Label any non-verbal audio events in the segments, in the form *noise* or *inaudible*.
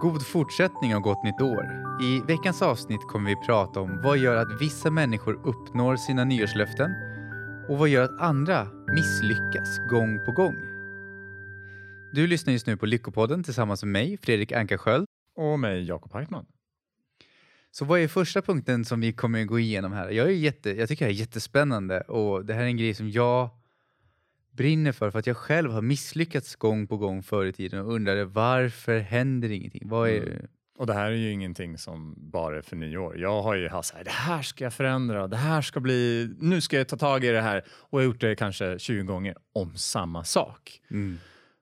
God fortsättning och gott nytt år. I veckans avsnitt kommer vi prata om vad gör att vissa människor uppnår sina nyårslöften och vad gör att andra misslyckas gång på gång. Du lyssnar just nu på Lyckopodden tillsammans med mig, Fredrik Ankarsköld. Och mig, Jakob Hartman. Så vad är första punkten som vi kommer gå igenom här? Jag, är jätte, jag tycker det här är jättespännande och det här är en grej som jag brinner för för att jag själv har misslyckats gång på gång förr i tiden och undrade varför händer ingenting? Vad är Mm. Och det här är ju ingenting som bara är för nyår. Jag har ju haft så här, det här ska jag förändra, det här ska bli, nu ska jag ta tag i det här. Och jag har gjort det kanske 20 gånger om samma sak. Mm.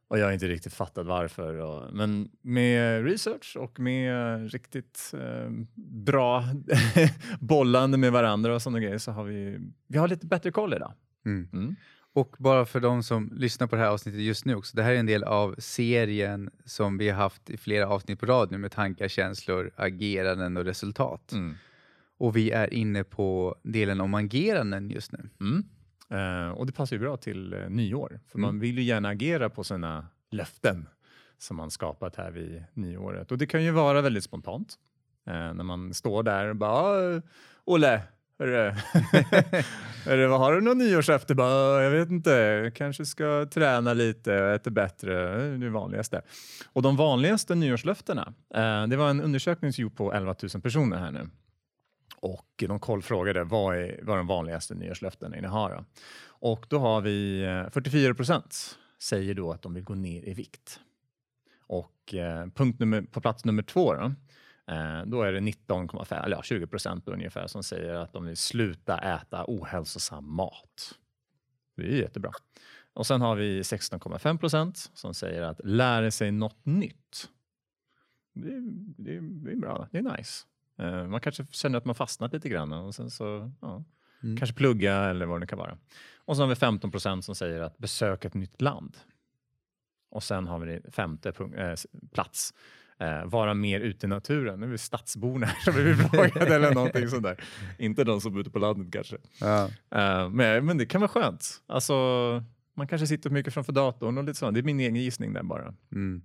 Och jag har inte riktigt fattat varför. Och, men med research och med riktigt eh, bra *laughs* bollande med varandra och sådana grejer så har vi, vi har lite bättre koll idag. Mm. Mm. Och bara för de som lyssnar på det här avsnittet just nu också, det här är en del av serien som vi har haft i flera avsnitt på rad nu med tankar, känslor, ageranden och resultat. Mm. Och vi är inne på delen om ageranden just nu. Mm. Eh, och det passar ju bra till eh, nyår, för Mm. man vill ju gärna agera på sina löften som man skapat här vid nyåret. Och det kan ju vara väldigt spontant eh, när man står där och bara "Ah, Olle, hörru, *laughs* hörru, vad har du någon nyårslöfte? Jag vet inte, kanske ska träna lite och äta bättre. Det är det vanligaste. Och de vanligaste nyårslöftena, eh, det var en undersökning som gjordes på 11 000 personer här nu. Och de kollfrågade vad är, vad är de vanligaste nyårslöftena ni har. Då? Och då har vi eh, 44 procent säger då att de vill gå ner i vikt. Och eh, punkt nummer, på plats nummer två då, då är det 19,5, eller ja, 20 procent ungefär som säger att de vill sluta äta ohälsosam mat. Det är jättebra. Och sen har vi 16,5 procent som säger att lära sig något nytt. Det är, det är, det är bra, det är nice. Eh, Man kanske känner att man fastnat lite grann och sen så ja, Mm. kanske plugga eller vad det kan vara. Och så har vi 15 procent som säger att besöka ett nytt land. Och sen har vi det femte punkt, eh, plats. Eh, vara mer ute i naturen. Nu är vi stadsborna som vi frågade eller någonting sånt där. Inte de som bor ute på landet kanske. Ja. Eh, men, men det kan vara skönt. Alltså, man kanske sitter mycket framför datorn och lite sånt. Det är min egen gissning där bara. Mm.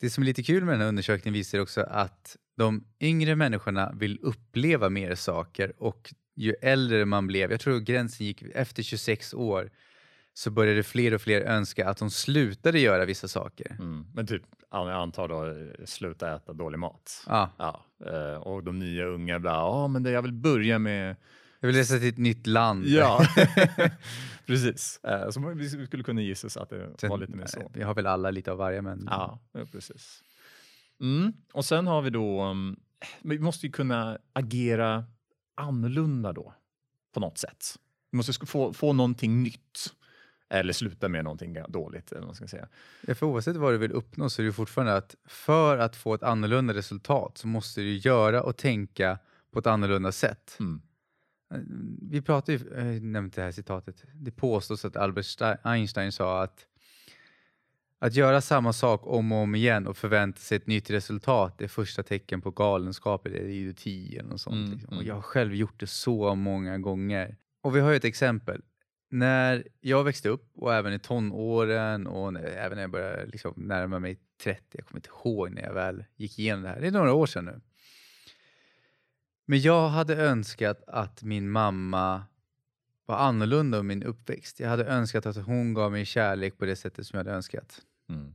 Det som är lite kul med den här undersökningen visar också att de yngre människorna vill uppleva mer saker och ju äldre man blev, jag tror gränsen gick efter 26 år, så började fler och fler önska att de slutade göra vissa saker. Mm. Men typ, jag antar då, eh, sluta äta dålig mat. Ja, Ja, eh, och de nya unga bara, ja men det, jag vill börja med jag vill resa till ett nytt land. Ja, *laughs* *laughs* precis. Eh, Så vi skulle kunna gissa att det Sen, var lite mer så. Vi har väl alla lite av varje, men Ja, precis. Mm. Och sen har vi då, um, vi måste ju kunna agera annorlunda då på något sätt. Vi måste få, få någonting nytt. Eller sluta med någonting dåligt. Eller vad ska säga. Ja, för oavsett vad du vill uppnå så är det fortfarande att för att få ett annorlunda resultat så måste du göra och tänka på ett annorlunda sätt. Mm. Eh, Vi pratade ju, jag nämnde det här citatet, det påstås att Albert Ste- Einstein sa att att göra samma sak om och om igen och förvänta sig ett nytt resultat är första tecken på galenskap eller idioti eller något sånt. Mm, liksom. Och mm. jag har själv gjort det så många gånger. Och vi har ju ett exempel. När jag växte upp och även i tonåren och när, även när jag började liksom närma mig 30, jag kommer inte ihåg när jag väl gick igenom det här, det är några år sedan nu. Men jag hade önskat att min mamma var annorlunda om min uppväxt. Jag hade önskat att hon gav mig kärlek på det sättet som jag hade önskat. Mm.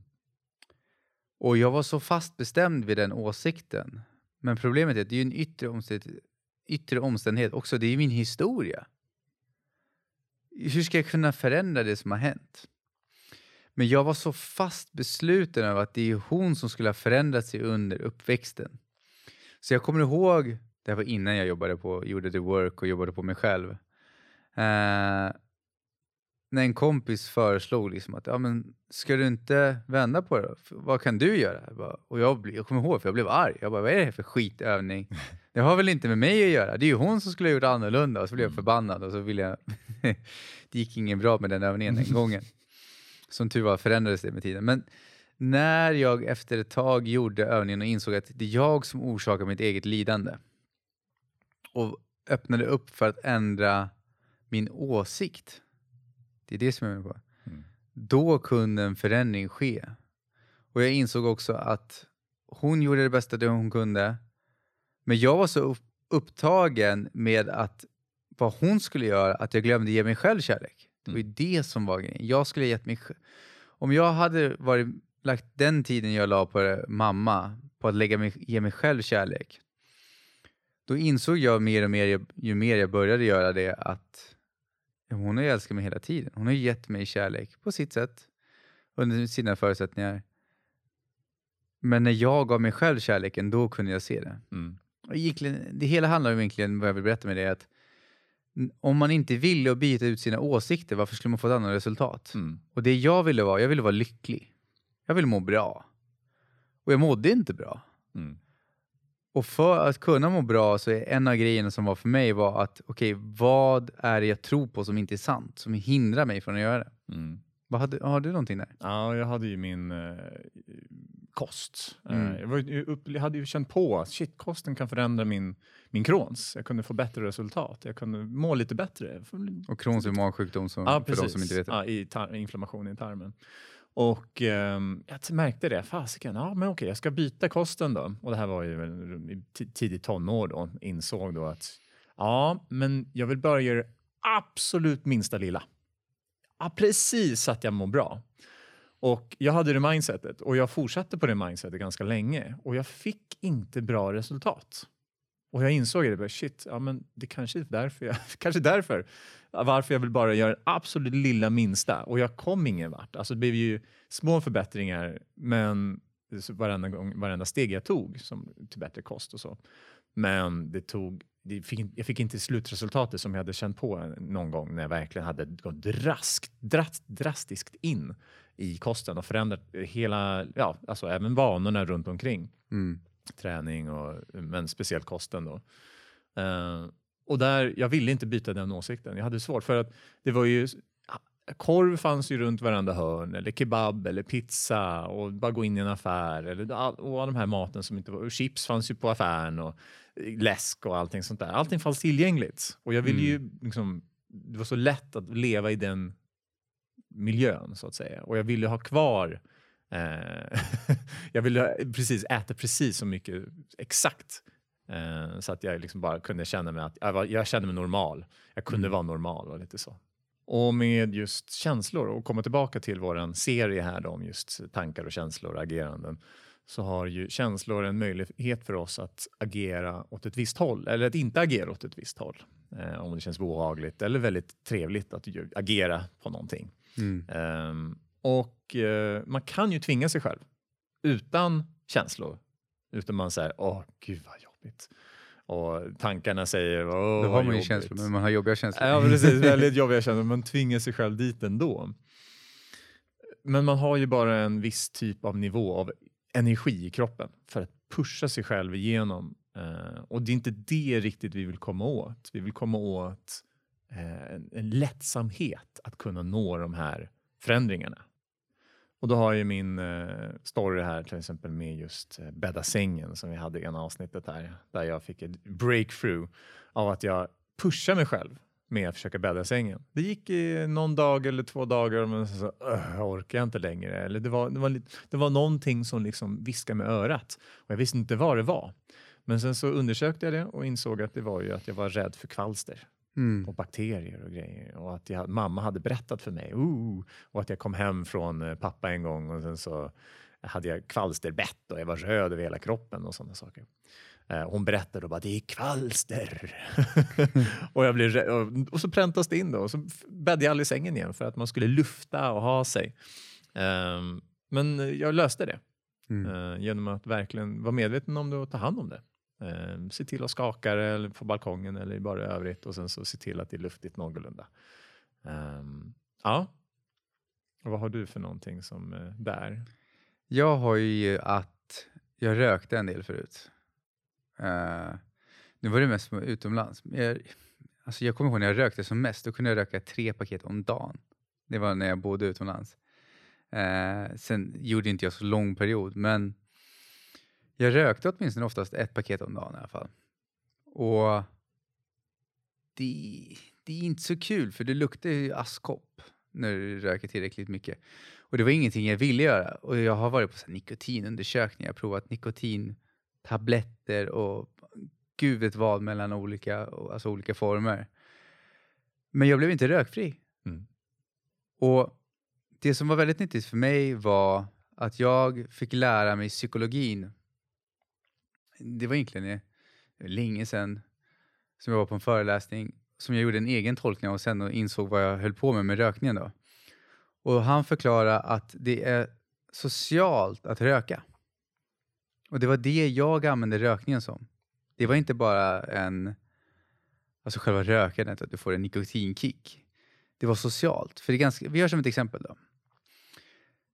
Och jag var så fast bestämd vid den åsikten. Men problemet är att det är en yttre, omständighet, yttre omständighet också. Det är min historia. Hur ska jag kunna förändra det som har hänt? Men jag var så fast besluten över att det är hon som skulle ha förändrat sig under uppväxten. Så jag kommer ihåg, det här var innan jag jobbade på, gjorde the work och jobbade på mig själv. Uh, när en kompis föreslog liksom att ja, men ska du inte vända på det Vad kan du göra? Jag bara, och jag, bli- jag kommer ihåg, för jag blev arg. Jag bara, vad är det här för skitövning? *laughs* Det har väl inte med mig att göra? Det är ju hon som skulle ha gjort annorlunda. Och så blev jag förbannad och så ville jag... *laughs* det gick ingen bra med den övningen den gången. *laughs* Som tur var förändrades det med tiden. Men när jag efter ett tag gjorde övningen och insåg att det är jag som orsakar mitt eget lidande och öppnade upp för att ändra min åsikt. Det är det som jag menar på. Mm. Då kunde en förändring ske. Och jag insåg också att hon gjorde det bästa det hon kunde. Men jag var så upp- upptagen med att vad hon skulle göra att jag glömde ge mig själv kärlek. Det var ju det som var grejen. Jag skulle ha gett mig Om jag hade varit, lagt den tiden jag la på det, mamma på att lägga mig, ge mig själv kärlek. Då insåg jag mer och mer ju- mer jag började göra det att hon har ju älskat mig hela tiden. Hon har gett mig kärlek på sitt sätt under sina förutsättningar. Men när jag gav mig själv kärleken, då kunde jag se det. Mm. Och det hela handlar om egentligen, vad jag vill berätta med det, är att om man inte ville byta ut sina åsikter, varför skulle man få ett annat resultat? Mm. Och det jag ville vara, jag ville vara lycklig. Jag ville må bra. Och jag mådde inte bra. Mm. Och för att kunna må bra så är en av grejerna som var för mig var att, okej, vad är det jag tror på som inte är sant? Som hindrar mig från att göra det? Mm. Vad hade, har du någonting där? Ja, jag hade ju min eh, kost. Eh, Mm. jag, var, ju upp, jag hade ju känt på att shit, kosten kan förändra min, min Crohns. Jag kunde få bättre resultat. Jag kunde må lite bättre. Och Crohns är magsjukdom som, Ja, för de som inte vet det. Ja, i tar- inflammation i tarmen. Och eh, jag märkte det, fasiken, ja men okej, jag ska byta kosten då. Och det här var ju i tidigt tonår då, insåg då att ja, men jag vill börja göra det absolut minsta lilla. Ja, precis så att jag mår bra. Och jag hade det mindsetet och jag fortsatte på det mindsetet ganska länge och jag fick inte bra resultat. Och jag insåg det, bara, shit, ja, men det kanske är därför, jag, *laughs* kanske därför varför jag vill bara göra det absolut lilla minsta. Och jag kom ingen vart. Alltså det blev ju små förbättringar, men varenda, gång, varenda steg jag tog som, till bättre kost och så. Men det tog, det fick, jag fick inte slutresultatet som jag hade känt på någon gång när jag verkligen hade gått drask, drast, drastiskt in i kosten och förändrat hela, ja, alltså även vanorna runt omkring Mm träning och men speciellt kosten då. Eh, och där, jag ville inte byta den åsikten. Jag hade svårt för att det var ju korv fanns ju runt varenda hörn eller kebab eller pizza och bara gå in i en affär eller och all de här maten som inte var och chips fanns ju på affären och läsk och allting sånt där. Allting fanns tillgängligt och jag ville ju liksom det var så lätt att leva i den miljön så att säga och jag ville ha kvar Eh, *laughs* jag ville precis äta precis så mycket exakt eh, så att jag liksom bara kunde känna mig att jag, var, jag kände mig normal. Jag kunde Mm. vara normal och lite så. Och med just känslor och komma tillbaka till våran serie här om just tankar och känslor och ageranden så har ju känslor en möjlighet för oss att agera åt ett visst håll eller att inte agera åt ett visst håll. Eh, om det känns behagligt eller väldigt trevligt att agera på någonting. Mm. Ehm, och eh, man kan ju tvinga sig själv utan känslor. Utan man säger, åh gud vad jobbigt. Och tankarna säger, åh Då har man ju känslor, men man har jobbiga känslor. Ja, precis. *laughs* Väldigt jobbiga känslor. Man tvingar sig själv dit ändå. Men man har ju bara en viss typ av nivå av energi i kroppen för att pusha sig själv igenom. Eh, och det är inte det riktigt vi vill komma åt. Vi vill komma åt eh, en, en lättsamhet att kunna nå de här förändringarna. Och då har ju min eh, story här till exempel med just eh, bädda sängen som vi hade i ena avsnittet här, där jag fick ett breakthrough av att jag pushar mig själv med att försöka bädda sängen. Det gick i någon dag eller två dagar men så, så "Ugh, öh, jag orkar jag inte längre. Eller det var, det, var, det var någonting som liksom viskade med örat och jag visste inte vad det var. Men sen så undersökte jag det och insåg att det var ju att jag var rädd för kvalster Mm. och bakterier och grejer. Och att jag, mamma hade berättat för mig. Ooh, och att jag kom hem från eh, pappa en gång och sen så hade jag kvalsterbett och jag var röd över hela kroppen och sådana saker. Eh, hon berättade och bara det är kvalster. *laughs* och, jag blev, och, och så präntas det in då och så bäddade jag aldrig sängen igen för att man skulle lufta och ha sig. Ehm, men jag löste det Mm. eh, genom att verkligen vara medveten om det och ta hand om det. Eh, se till att skaka det eller på balkongen eller bara i övrigt och sen så se till att det är luftigt någorlunda. Ehm, ja. Och vad har du för någonting som eh, där? Jag har ju att jag rökte en del förut. Eh, nu var det mest utomlands. Jag, alltså jag kommer ihåg när jag rökte som mest, då kunde jag röka tre paket om dagen. Det var när jag bodde utomlands. Eh, sen gjorde inte jag så lång period, men jag rökte åtminstone oftast ett paket om dagen i alla fall. Och det, det är inte så kul, för det luktar ju askkopp när du röker tillräckligt mycket. Och det var ingenting jag ville göra. Och jag har varit på så nikotinundersökningar, jag har provat nikotintabletter och gud vet vad mellan olika, alltså olika former. Men jag blev inte rökfri. Mm. Och det som var väldigt nyttigt för mig var att jag fick lära mig psykologin. Det var egentligen eh, länge sedan som jag var på en föreläsning som jag gjorde en egen tolkning av sen och insåg vad jag höll på med med rökningen. Då. Och han förklarade att det är socialt att röka. Och det var det jag använde rökningen som. Det var inte bara en, alltså själva rökandet, att du får en nikotinkick. Det var socialt. För det är ganska, vi gör som ett exempel då.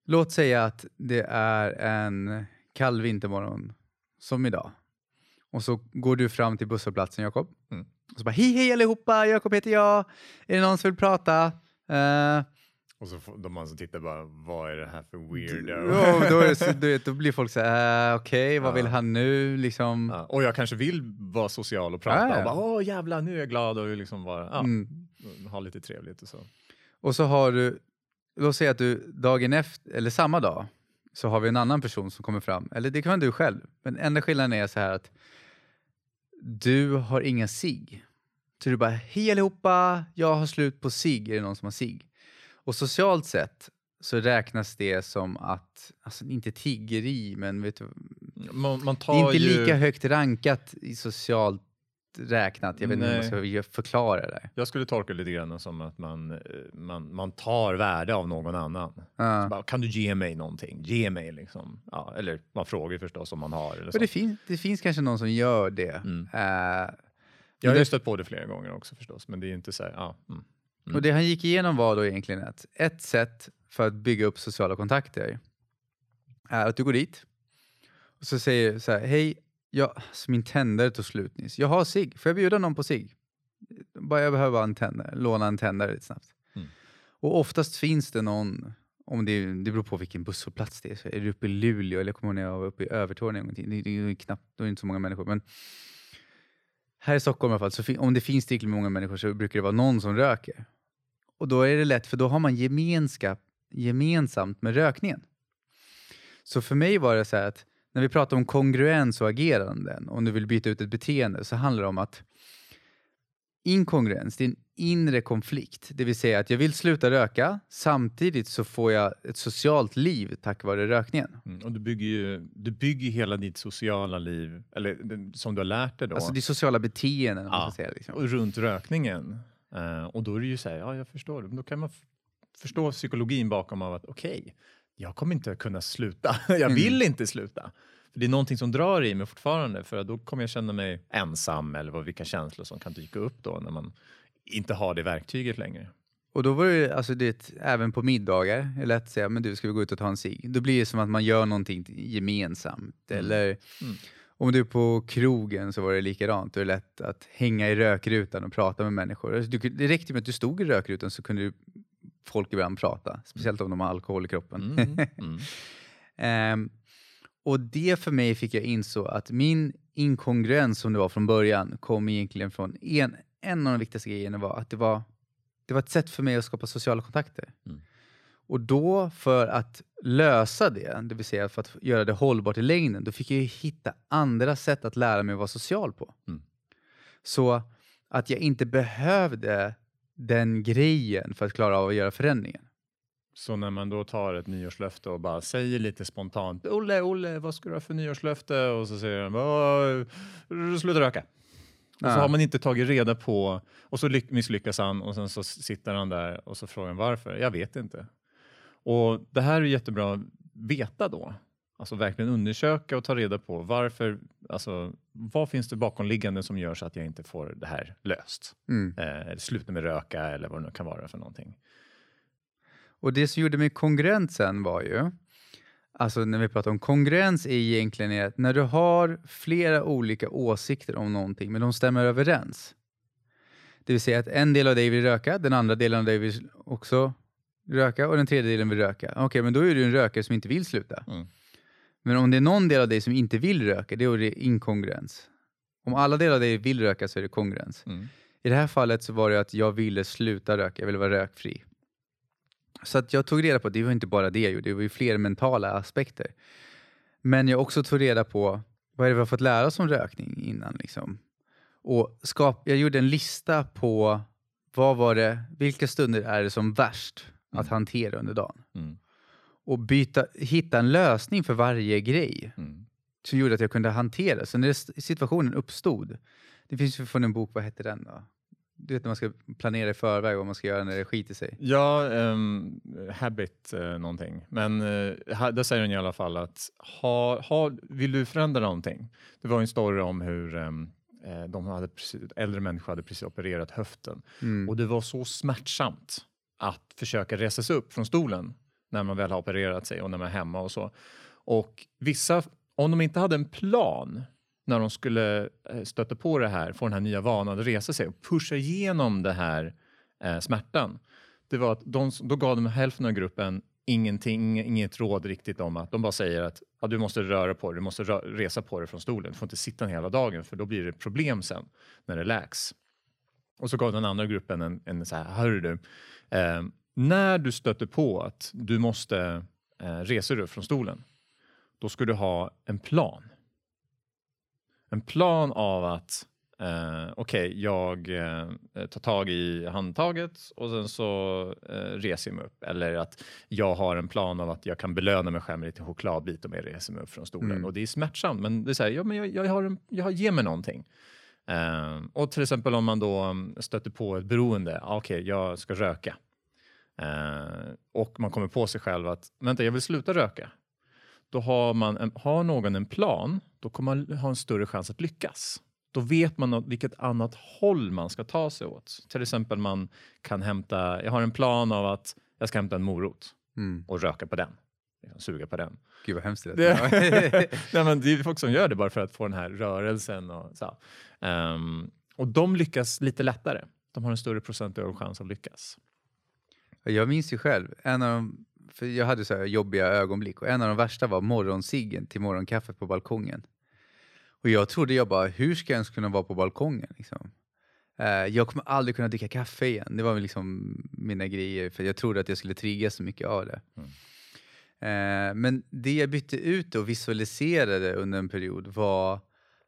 Låt säga att det är en kall vintermorgon, som idag. Och så går du fram till busshållplatsen, Jakob. Mm. Och så bara, hej hej allihopa, Jakob heter jag. Är det någon som vill prata? Eh, Och så får de som tittar bara, vad är det här för weirdo? Ja, då, så, du vet, då blir folk så här, äh, okej, vad Ja. vill han nu? Liksom. Ja, och jag kanske vill vara social och prata Ja, och bara, åh jävlar nu är jag glad och liksom bara, Mm. ha lite trevligt och så. Och så har du, låt säga att du dagen efter, eller samma dag, så har vi en annan person som kommer fram. Eller det kan vara du själv. Men enda skillnaden är så här att du har inga sig. Så du bara, hej allihopa, jag har slut på sig. Är det någon som har sig? Och socialt sett så räknas det som att, alltså inte tiggeri, men vet du, Man, man det är inte ju, lika högt rankat i socialt räknat. Jag vet inte hur man ska förklara det. Jag skulle tolka det lite grann som att man, eh, man, man tar värde av någon annan. Så bara, kan du ge mig någonting? Ge mig liksom. Ja, eller man frågar förstås om man har. Eller så. det, fin- det finns kanske någon som gör det. Mm. Eh, Jag har ju stött på det flera gånger också förstås, men det är inte så här, ja. Mm. Och det han gick igenom var då egentligen att ett sätt för att bygga upp sociala kontakter är att du går dit och så säger du så här, hej, jag, alltså min tändare tog slut nyss. Jag har sig. får jag bjuda någon på sig? Bara jag behöver bara en tändare, låna en tändare lite snabbt. Mm. Och oftast finns det någon, om det, det beror på vilken busshållplats det är. Så är du uppe i Luleå, eller jag kommer ihåg när jag var uppe i Övertorneå en gång till. Det, det är knappt, då är det inte så många människor. Men här i Stockholm i alla fall, så om det finns tillräckligt många människor så brukar det vara någon som röker. Och då är det lätt, för då har man gemenskap, gemensamt med rökningen. Så för mig var det så här att när vi pratar om kongruens och ageranden, om du vill byta ut ett beteende, så handlar det om att inkongruens, det är en inre konflikt. Det vill säga att jag vill sluta röka, samtidigt så får jag ett socialt liv tack vare rökningen. Mm. Och du bygger ju du bygger hela ditt sociala liv, eller som du har lärt dig då, Alltså är sociala beteenden, Ja. säga. Liksom. och runt rökningen. Eh, och då är det ju så här, ja jag förstår, då kan man förstå psykologin bakom av att okej, jag kommer inte kunna sluta, *laughs* jag Mm. vill inte sluta. För det är någonting som drar i mig fortfarande, för då kommer jag känna mig ensam eller vad, vilka känslor som kan dyka upp då när man inte har det verktyget längre. Och då var det, alltså det, även på middagar, är lätt att säga, men du ska vi gå ut och ta en cigg? Då blir det som att man gör någonting gemensamt. Mm. Eller Mm. om du är på krogen så var det likadant. Då är det lätt att hänga i rökrutan och prata med människor. Alltså, Du, det räckte med att du stod i rökrutan så kunde du, folk ibland prata. Speciellt om de har alkohol i kroppen. Mm. *laughs* Mm. Ehm, och det för mig fick jag inså att min inkongruens som det var från början kom egentligen från en, en av de viktigaste grejerna var att det var, det var ett sätt för mig att skapa sociala kontakter. Mm. Och då för att lösa det, det vill säga för att göra det hållbart i längden, då fick jag hitta andra sätt att lära mig att vara social på. Mm. Så att jag inte behövde den grejen för att klara av att göra förändringen. Så när man då tar ett nyårslöfte och bara säger lite spontant Olle, Olle, vad ska du ha för nyårslöfte? Och så säger han sluta röka. Och så har man inte tagit reda på och så lyck- misslyckas han och sen så sitter han där och så frågar han varför. Jag vet inte. Och det här är jättebra att veta då. Alltså verkligen undersöka och ta reda på varför, alltså vad finns det bakomliggande som gör så att jag inte får det här löst? Mm. Eh, sluta med röka eller vad det nu kan vara för någonting. Och det som gjorde mig kongruent sen var ju, alltså när vi pratar om kongruens är egentligen är att när du har flera olika åsikter om någonting, men de stämmer överens. Det vill säga att en del av dig vill röka, den andra delen av dig vill också röka och den tredje delen vill röka. Okej, men då är du en rökare som inte vill sluta. Mm. Men om det är någon del av dig som inte vill röka, då är det inkongruens. Om alla delar av dig vill röka så är det kongruens. Mm. I det här fallet så var det att jag ville sluta röka, jag ville vara rökfri. Så att jag tog reda på, det var inte bara det jag gjorde, det var ju fler mentala aspekter. Men jag också tog reda på vad är det vi har fått lära oss om rökning innan. Liksom. Och skap, jag gjorde en lista på vad var det, vilka stunder är det som värst att Mm. hantera under dagen. Mm. Och byta, hitta en lösning för varje grej Mm. som gjorde att jag kunde hantera. Så när det- situationen uppstod, det finns ju från en bok, vad hette den då? Du vet när man ska planera i förväg vad man ska göra när det skiter sig. Ja, ehm, habit eh, någonting. Men uh, där säger den i alla fall att ha, ha, vill du förändra någonting? Det var en story om hur eh, de hade precis, äldre människor hade precis opererat höften Mm. och det var så smärtsamt att försöka resa sig upp från stolen när man väl har opererat sig och när man är hemma och så. Och vissa, om de inte hade en plan när de skulle eh, stöta på det här, få den här nya vanan att resa sig och pusha igenom den här eh, smärtan. Det var att de, då gav de hälften av gruppen ingenting, inget råd riktigt om att de bara säger att ja, du måste röra på dig, du måste resa på dig från stolen. Du får inte sitta hela dagen för då blir det problem sen när det läks. Och så gav den andra gruppen en, en så här, hörru du, eh, när du stöter på att du måste eh, resa dig upp från stolen, då ska du ha en plan. En plan av att eh, okej, jag eh, tar tag i handtaget och sen så eh, reser jag mig upp. Eller att jag har en plan av att jag kan belöna mig själv med lite chokladbit om jag reser mig upp från stolen. Mm. Och det är smärtsamt, men det är så här, ja, men jag, jag, har en, jag har, ge mig någonting. Eh, och till exempel om man då mm, stöter på ett beroende, okej, jag ska röka. Eh, och man kommer på sig själv att, vänta, jag vill sluta röka. Då har, man en, har någon en plan, då kommer man ha en större chans att lyckas. Då vet man vilket annat håll man ska ta sig åt. Till exempel man kan hämta, jag har en plan av att jag ska hämta en morot Mm. och röka på den. Liksom suga på den. Gud vad hemskt det lät. *laughs* *laughs* Nej, men det är folk som gör det bara för att få den här rörelsen. Och, så. Ehm, och de lyckas lite lättare. De har en större procentuell chans att lyckas. Jag minns ju själv, en av de, för jag hade så här jobbiga ögonblick och en av de värsta var morgonsiggen till morgonkaffet på balkongen. Och jag trodde jag bara, hur ska jag ens kunna vara på balkongen? Liksom? Eh, jag kommer aldrig kunna dricka kaffe igen. Det var väl liksom mina grejer, för jag trodde att jag skulle triggas så mycket av det. Mm. Eh, men det jag bytte ut och visualiserade under en period var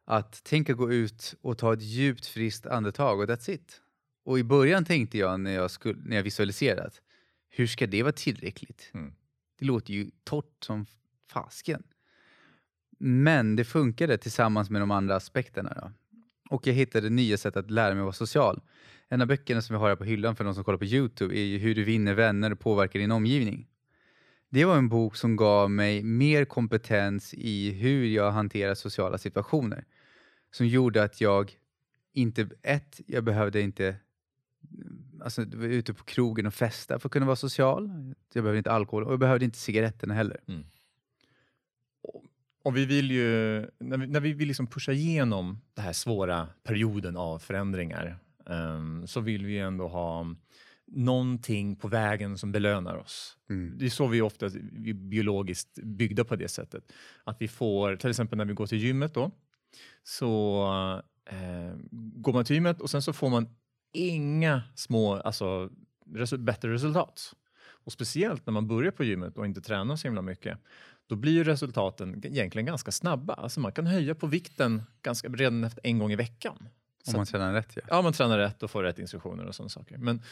att tänka gå ut och ta ett djupt friskt andetag och that's it. Och i början tänkte jag när jag, skulle, när jag visualiserat, hur ska det vara tillräckligt? Mm. Det låter ju torrt som fasken. Men det funkade tillsammans med de andra aspekterna. Då. Och jag hittade nya sätt att lära mig att vara social. En av böckerna som vi har här på hyllan för de som kollar på Youtube är ju Hur du vinner vänner och påverkar din omgivning. Det var en bok som gav mig mer kompetens i hur jag hanterar sociala situationer. Som gjorde att jag inte, ett, jag behövde inte alltså, vara ute på krogen och festa för att kunna vara social. Jag behövde inte alkohol och jag behövde inte cigaretterna heller. Och vi vill ju, när vi, när vi vill liksom pusha igenom den här svåra perioden av förändringar ehm, så vill vi ändå ha någonting på vägen som belönar oss. Mm. Det är så vi ofta vi är biologiskt byggda på det sättet. Att vi får, till exempel när vi går till gymmet då, så eh, går man till gymmet och sen så får man inga små, alltså resu- bättre resultat. Och speciellt när man börjar på gymmet och inte tränar så himla mycket, då blir ju resultaten egentligen ganska snabba. Alltså man kan höja på vikten ganska, redan efter en gång i veckan. Om man tränar rätt ja. Ja, man tränar rätt och får rätt instruktioner och sådana saker. Men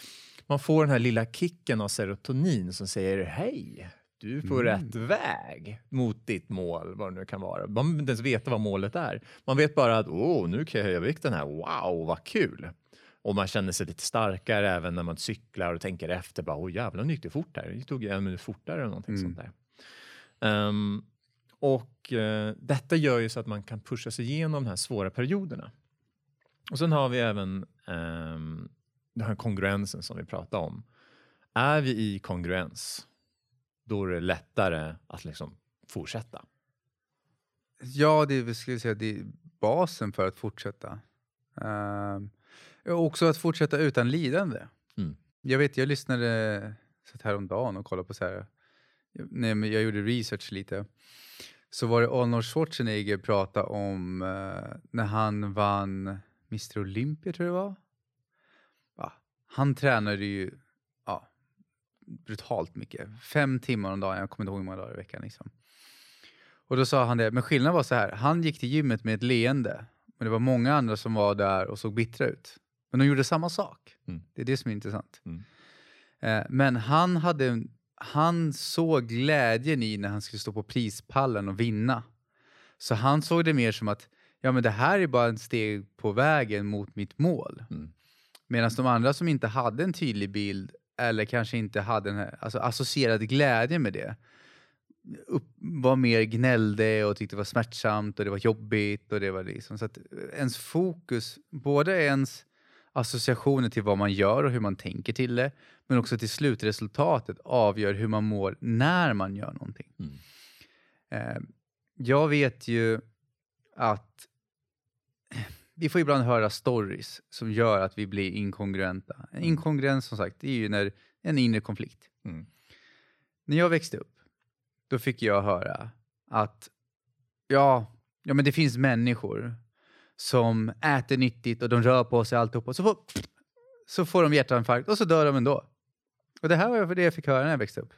man får den här lilla kicken av serotonin som säger hej, du är på Mm. rätt väg mot ditt mål, vad det nu kan vara. Man behöver inte ens veta vad målet är. Man vet bara att åh, nu kan jag höja vikten här, wow, vad kul. Och man känner sig lite starkare även när man cyklar och tänker efter. Bara, åh jävlar, nu gick det fort där. Det tog en minut fortare eller någonting Mm. sånt där. Ehm, och eh, detta gör ju så att man kan pusha sig igenom de här svåra perioderna. Och sen har vi även ehm, den här kongruensen som vi pratade om. Är vi i kongruens, då är det lättare att liksom fortsätta. Ja, det är, skulle säga, det är basen för att fortsätta. Um, också att fortsätta utan lidande. Mm. Jag vet, jag lyssnade satt häromdagen och kollade på så här, när jag gjorde research lite, så var det Arnold Schwarzenegger prata om eh, när han vann Mr Olympia tror jag det var. Ja, han tränade ju ja, brutalt mycket. Fem timmar om dagen, jag kommer inte ihåg hur många dagar i veckan. Liksom. Och då sa han det, men skillnaden var så här, han gick till gymmet med ett leende, men det var många andra som var där och såg bittra ut. Men de gjorde samma sak. Mm. Det är det som är intressant. Mm. Eh, men han, hade, en- han såg glädjen i när han skulle stå på prispallen och vinna. Så han såg det mer som att ja, men det här är bara en steg på vägen mot mitt mål. Mm. Medan de andra som inte hade en tydlig bild eller kanske inte hade en alltså, associerad glädje med det upp, var mer gnällde och tyckte det var smärtsamt och det var jobbigt. Och det var liksom, så att ens fokus, både ens associationer till vad man gör och hur man tänker till det, men också till slutresultatet avgör hur man mår när man gör någonting. Mm. Eh, jag vet ju att *sniffs* vi får ibland höra stories som gör att vi blir inkongruenta. En inkongruens som sagt, det är ju när en inre konflikt. Mm. När jag växte upp, då fick jag höra att ja, ja men det finns människor som äter nyttigt och de rör på sig alltihopa. Så får, så får de hjärtinfarkt och så dör de ändå. Och det här var det jag fick höra när jag växte upp.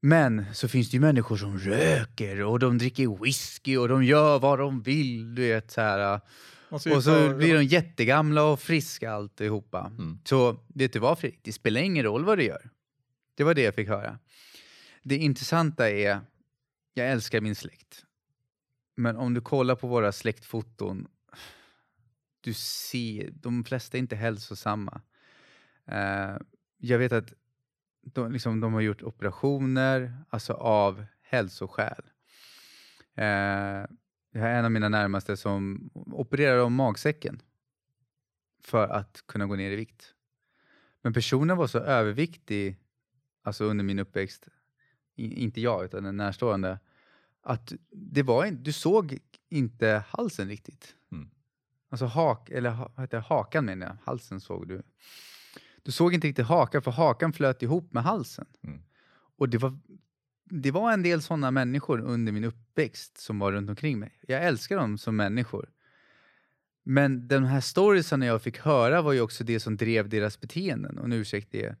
Men så finns det ju människor som röker och de dricker whisky och de gör vad de vill. Du vet, så här. Och så, Och så blir de jättegamla och friska alltihopa. Mm. Så vet du vad Fredrik, det spelar ingen roll vad du gör. Det var det jag fick höra. Det intressanta är, jag älskar min släkt. Men om du kollar på våra släktfoton, du ser, de flesta är inte hälsosamma. Eh, jag vet att de, liksom, de har gjort operationer, alltså av hälsoskäl. Eh, jag har en av mina närmaste som opererade om magsäcken för att kunna gå ner i vikt. Men personen var så överviktig, alltså under min uppväxt, i, inte jag utan en närstående, att det var in, du såg inte halsen riktigt. Mm. Alltså hak, eller ha- vad heter hakan menar jag, halsen såg du. Du såg inte riktigt hakan för hakan flöt ihop med halsen. Mm. Och det var, det var en del sådana människor under min uppväxt som var runt omkring mig. Jag älskar dem som människor. Men de här storiesarna jag fick höra var ju också det som drev deras beteenden. Och nu ursäkta det.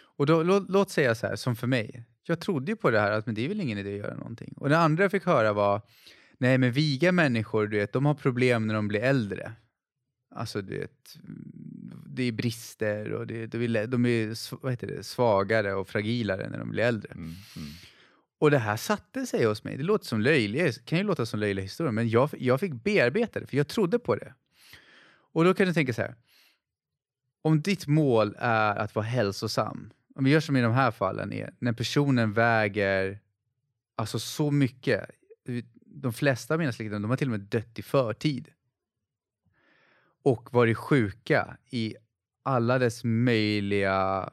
Och då, låt, låt säga så här, som för mig. Jag trodde ju på det här att men det är väl ingen idé att göra någonting. Och det andra jag fick höra var, nej men viga människor, du vet, de har problem när de blir äldre. Alltså du vet, det är brister och det, de är, de är vad heter det, svagare och fragilare när de blir äldre. Mm. Mm. Och det här satte sig hos mig. Det låter som löjliga, kan ju låta som löjliga historier, men jag, jag fick bearbeta det, för jag trodde på det. Och då kan du tänka så här. Om ditt mål är att vara hälsosam, om vi gör som i de här fallen, är när personen väger alltså så mycket. De flesta av mina släktingar, de har till och med dött i förtid. Och varit sjuka i alla dess möjliga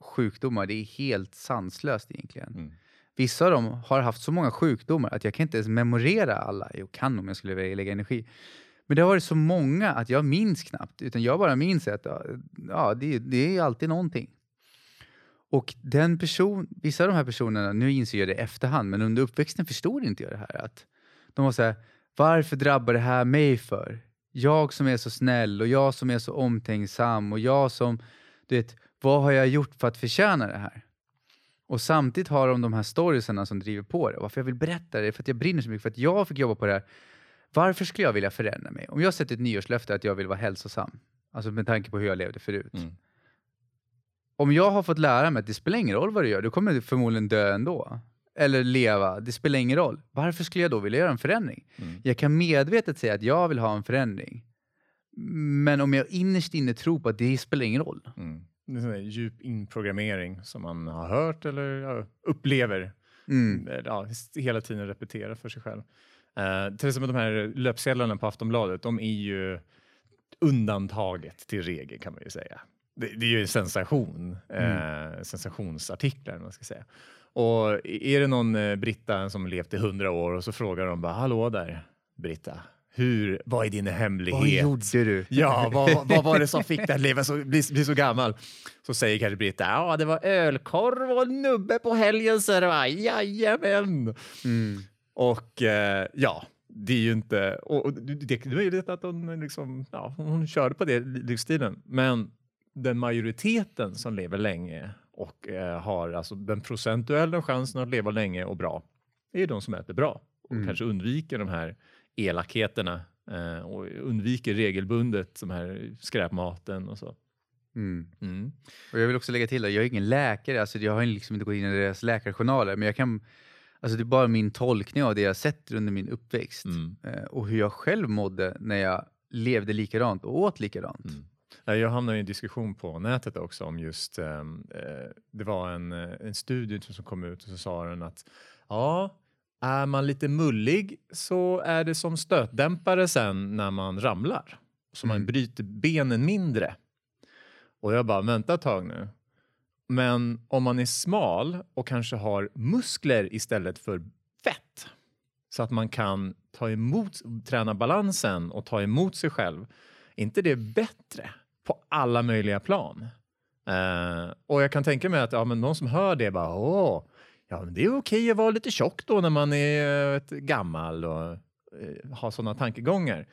sjukdomar. Det är helt sanslöst egentligen. Mm. Vissa av dem har haft så många sjukdomar att jag kan inte ens memorera alla. Jag kan om jag skulle vilja lägga energi. Men det har varit så många att jag minns knappt. Utan jag bara minns att ja, ja, det, det är alltid någonting. Och den person, vissa av de här personerna, nu inser jag det i efterhand, men under uppväxten förstod inte jag det här. Att de var så här, varför drabbar det här mig för? Jag som är så snäll och jag som är så omtänksam och jag som, du vet, vad har jag gjort för att förtjäna det här? Och samtidigt har de de här storiesarna som driver på det. Varför jag vill berätta det för att jag brinner så mycket för att jag fick jobba på det här. Varför skulle jag vilja förändra mig? Om jag sätter ett nyårslöfte att jag vill vara hälsosam, alltså med tanke på hur jag levde förut. Mm. Om jag har fått lära mig att det spelar ingen roll vad du gör, du kommer förmodligen dö ändå. Eller leva, det spelar ingen roll. Varför skulle jag då vilja göra en förändring? Mm. Jag kan medvetet säga att jag vill ha en förändring. Men om jag innerst inne tror på att det spelar ingen roll. Mm. Det är en djup inprogrammering som man har hört eller upplever. Mm. Eh, Ja, hela tiden repetera för sig själv. Uh, till exempel de här löpsedlarna på Aftonbladet, de är ju undantaget till regel kan man ju säga. Det, det är ju en sensation, eh, sensationsartiklar man ska säga. Och är det någon eh, Britta som levt i hundra år och så frågar de bara, hallå där Britta, hur, vad är din hemlighet? Vad gjorde du? Ja, *laughs* vad, vad var det som fick dig att leva så, bli, bli så gammal? Så säger kanske Britta, ja det var ölkorv och nubbe på helgen så det var, jajamän. Mm. Och eh, ja, det är ju inte, och, och det, det är möjligt att hon, liksom, ja, hon körde på det livsstilen, men den majoriteten som lever länge och eh, har alltså den procentuella chansen att leva länge och bra är de som äter bra och Mm. kanske undviker de här elakheterna eh, och undviker regelbundet de här skräpmaten och så. Mm. Mm. Och jag vill också lägga till att jag är ingen läkare, alltså jag har liksom inte gått in i deras läkarjournaler, men jag kan, alltså det är bara min tolkning av det jag sett under min uppväxt Mm. eh, och hur jag själv mådde när jag levde likadant och åt likadant. Mm. Nej, Jag hamnade i en diskussion på nätet också om just, ehm, eh, det var en, eh, en studie som kom ut och så sa den att ja, är man lite mullig så är det som stötdämpare sen när man ramlar. Så man Mm. bryter benen mindre. Och jag bara, vänta ett tag nu. Men om man är smal och kanske har muskler istället för fett så att man kan ta emot, träna balansen och ta emot sig själv. Är inte det bättre på alla möjliga plan? Eh, och jag kan tänka mig att ja, men någon som hör det bara åh, ja, men det är okej att vara lite tjock då när man är vet, gammal och eh, har sådana tankegångar.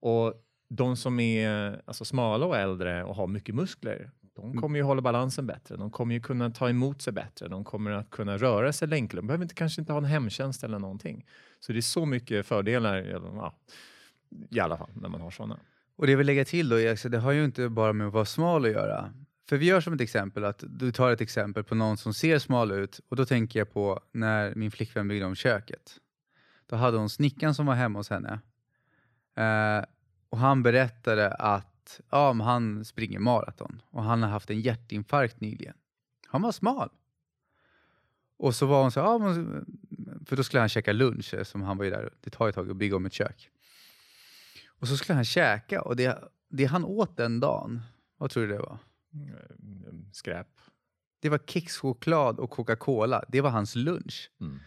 Och de som är alltså, smala och äldre och har mycket muskler, de kommer ju hålla balansen bättre. De kommer ju kunna ta emot sig bättre. De kommer att kunna röra sig enklare. De behöver inte, kanske inte ha en hemtjänst eller någonting. Så det är så mycket fördelar ja, i alla fall när man har sådana. Och det jag vill lägga till då, är att det har ju inte bara med att vara smal att göra. För vi gör som ett exempel, att du tar ett exempel på någon som ser smal ut och då tänker jag på när min flickvän byggde om köket. Då hade hon snickaren som var hemma hos henne. Eh, och han berättade att ja, men han springer maraton och han har haft en hjärtinfarkt nyligen. Han var smal. Och så var hon så ja, men, för då skulle han käka lunch eh, som han var ju där, det tar ett tag att bygga om ett kök. Och så skulle han käka och det, det han åt den dagen, vad tror du det var? Mm, Skräp. Det var kexchoklad och Coca-Cola. Det var hans lunch. Mm.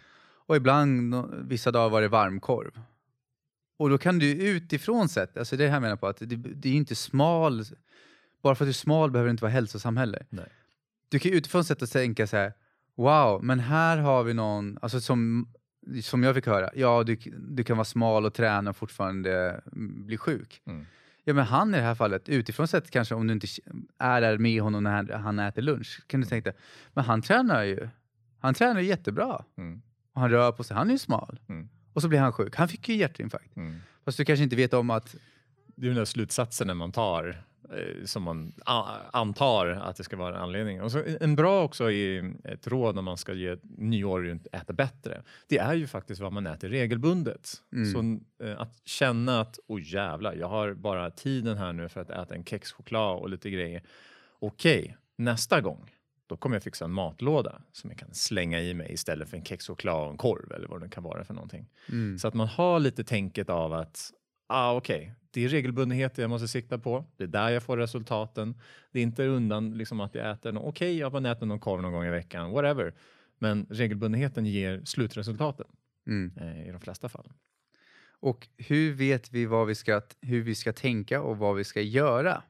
Och ibland, vissa dagar var det varmkorv. Och då kan du utifrån sett, alltså det här menar jag på att det, det är inte smal, bara för att du är smal behöver du inte vara hälsosam heller. Nej. Du kan utifrån sett att tänka så här, wow, men här har vi någon, alltså som, som jag fick höra, ja du, du kan vara smal och träna och fortfarande mm, bli sjuk. Mm. Ja men han i det här fallet, utifrån sett kanske om du inte är där med honom när han, han äter lunch, kan du tänka dig, men han tränar ju, han tränar ju jättebra. Mm. Och han rör på sig, han är ju smal. Mm. Och så blir han sjuk. Han fick ju hjärtinfarkt. Mm. Fast du kanske inte vet om att... Det är den där slutsatsen man tar som man antar att det ska vara en anledning. Och så en bra också är ett råd när man ska ge nyår runt äta bättre. Det är ju faktiskt vad man äter regelbundet. Mm. Så eh, att känna att oj jävlar, jag har bara tiden här nu för att äta en kexchoklad och lite grejer. Okej, nästa gång då kommer jag fixa en matlåda som jag kan slänga i mig istället för en kexchoklad och en korv eller vad det kan vara för någonting. Mm. Så att man har lite tänket av att ah, okej, det är regelbundenhet jag måste sikta på. Det är där jag får resultaten. Det är inte undan liksom, att jag äter, nå- okej, jag bara äter någon korv någon gång i veckan, whatever. Men regelbundenheten ger slutresultaten Mm. eh, i de flesta fall. Och hur vet vi vad vi ska, hur vi ska tänka och vad vi ska göra?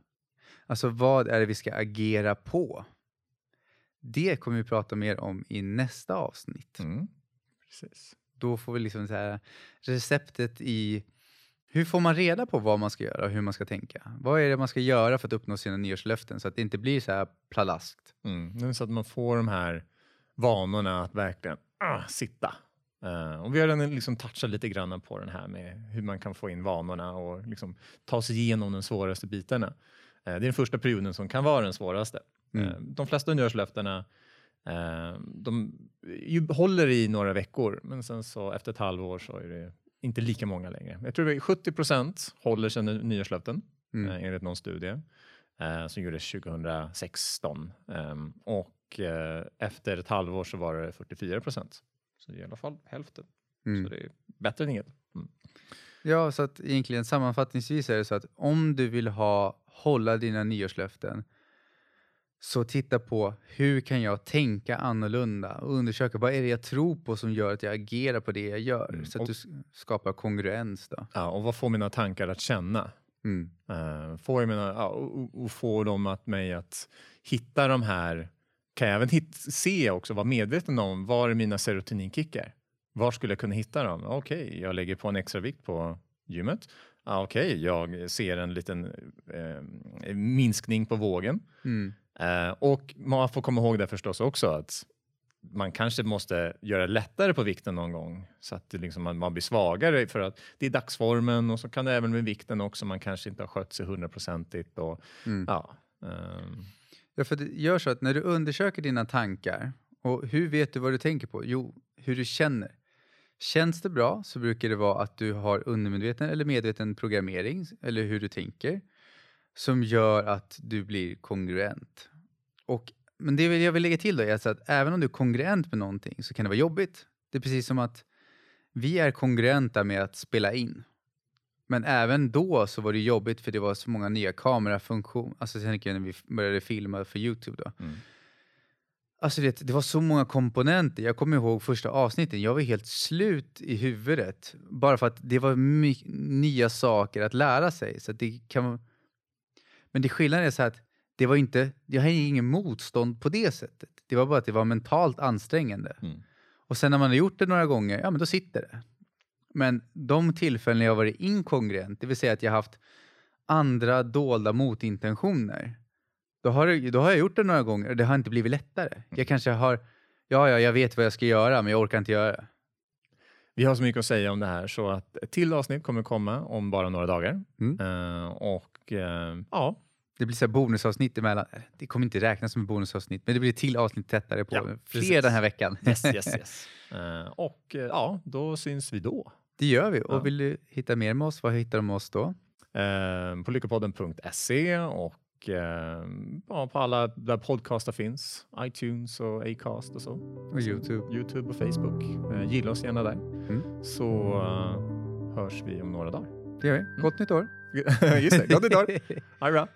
Alltså vad är det vi ska agera på? Det kommer vi prata mer om i nästa avsnitt. Mm. Precis. Då får vi liksom så här, receptet i hur får man reda på vad man ska göra och hur man ska tänka? Vad är det man ska göra för att uppnå sina nyårslöften så att det inte blir så här plalaskt? Mm. Så att man får de här vanorna att verkligen ah, sitta. Eh, och vi har redan liksom touchat lite grann på den här med hur man kan få in vanorna och liksom ta sig igenom de svåraste bitarna. Eh, det är den första perioden som kan vara den svåraste. Mm. Eh, de flesta nyårslöftena de ju håller i några veckor men sen så efter ett halvår så är det inte lika många längre. Jag tror är 70 procent håller sina nyårslöften Mm. eh, enligt någon studie eh, som gjordes 2016. Ehm, och eh, efter ett halvår så var det 44 procent. Så det är i alla fall hälften. Mm. Så det är bättre än inget. Mm. Ja, så att egentligen sammanfattningsvis är det så att om du vill ha, hålla dina nyårslöften så titta på hur kan jag tänka annorlunda och undersöka vad är det jag tror på som gör att jag agerar på det jag gör Mm, så att du skapar kongruens. Då. Ja, och vad får mina tankar att känna? Mm. Uh, får mina, ja, och, och- får de att mig att hitta de här, kan jag även hit, se också, vara medveten om var är mina serotoninkickar? Var skulle jag kunna hitta dem? Okej, jag lägger på en extra vikt på gymmet. ah, okej, okay, jag ser en liten eh, minskning på vågen. Mm. Eh, och man får komma ihåg det förstås också att man kanske måste göra det lättare på vikten någon gång så att liksom man, man blir svagare för att det är dagsformen och så kan det även med vikten också. Man kanske inte har skött sig hundraprocentigt. Mm. ja, ehm, Ja, för det gör så att när du undersöker dina tankar, och hur vet du vad du tänker på? Jo, hur du känner. Känns det bra så brukar det vara att du har undermedveten eller medveten programmering, eller hur du tänker, som gör att du blir kongruent. Och, men det jag vill lägga till då är alltså att även om du är kongruent med någonting så kan det vara jobbigt. Det är precis som att vi är kongruenta med att spela in. Men även då så var det jobbigt för det var så många nya kamerafunktioner. Alltså jag när vi började filma för Youtube då. mm. Alltså det, det var så många komponenter. Jag kommer ihåg första avsnitten. Jag var helt slut i huvudet. Bara för att det var nya saker att lära sig. Så det kan... Men det skillnaden är så att det var inte, jag hade ingen motstånd på det sättet. Det var bara att det var mentalt ansträngande. Mm. Och sen när man har gjort det några gånger, ja men då sitter det. Men de tillfällen jag har varit inkongruent, det vill säga att jag har haft andra dolda motintentioner, då har, det, då har jag gjort det några gånger och det har inte blivit lättare. Jag kanske har, ja, ja, jag vet vad jag ska göra, men jag orkar inte göra det. Vi har så mycket att säga om det här så att ett till avsnitt kommer komma om bara några dagar. Mm. Eh, och eh, ja, Det blir så här bonusavsnitt emellan. Det kommer inte räknas som ett bonusavsnitt, men det blir ett till avsnitt tättare på Ja, fler precis. den här veckan. yes, yes, *laughs* yes. Eh, och eh, ja, då syns vi då. Det gör vi. Och Ja. vill du hitta mer med oss, var hittar de oss då? På lyckopodden.se och ja, på alla där podcastar finns. iTunes och Acast och så. Och Youtube. Youtube och Facebook. Gilla oss gärna där. Mm. Så hörs vi om några dagar. Det gör vi. Gott nytt år! *laughs* Just det, gott nytt år! *laughs* Ha det bra!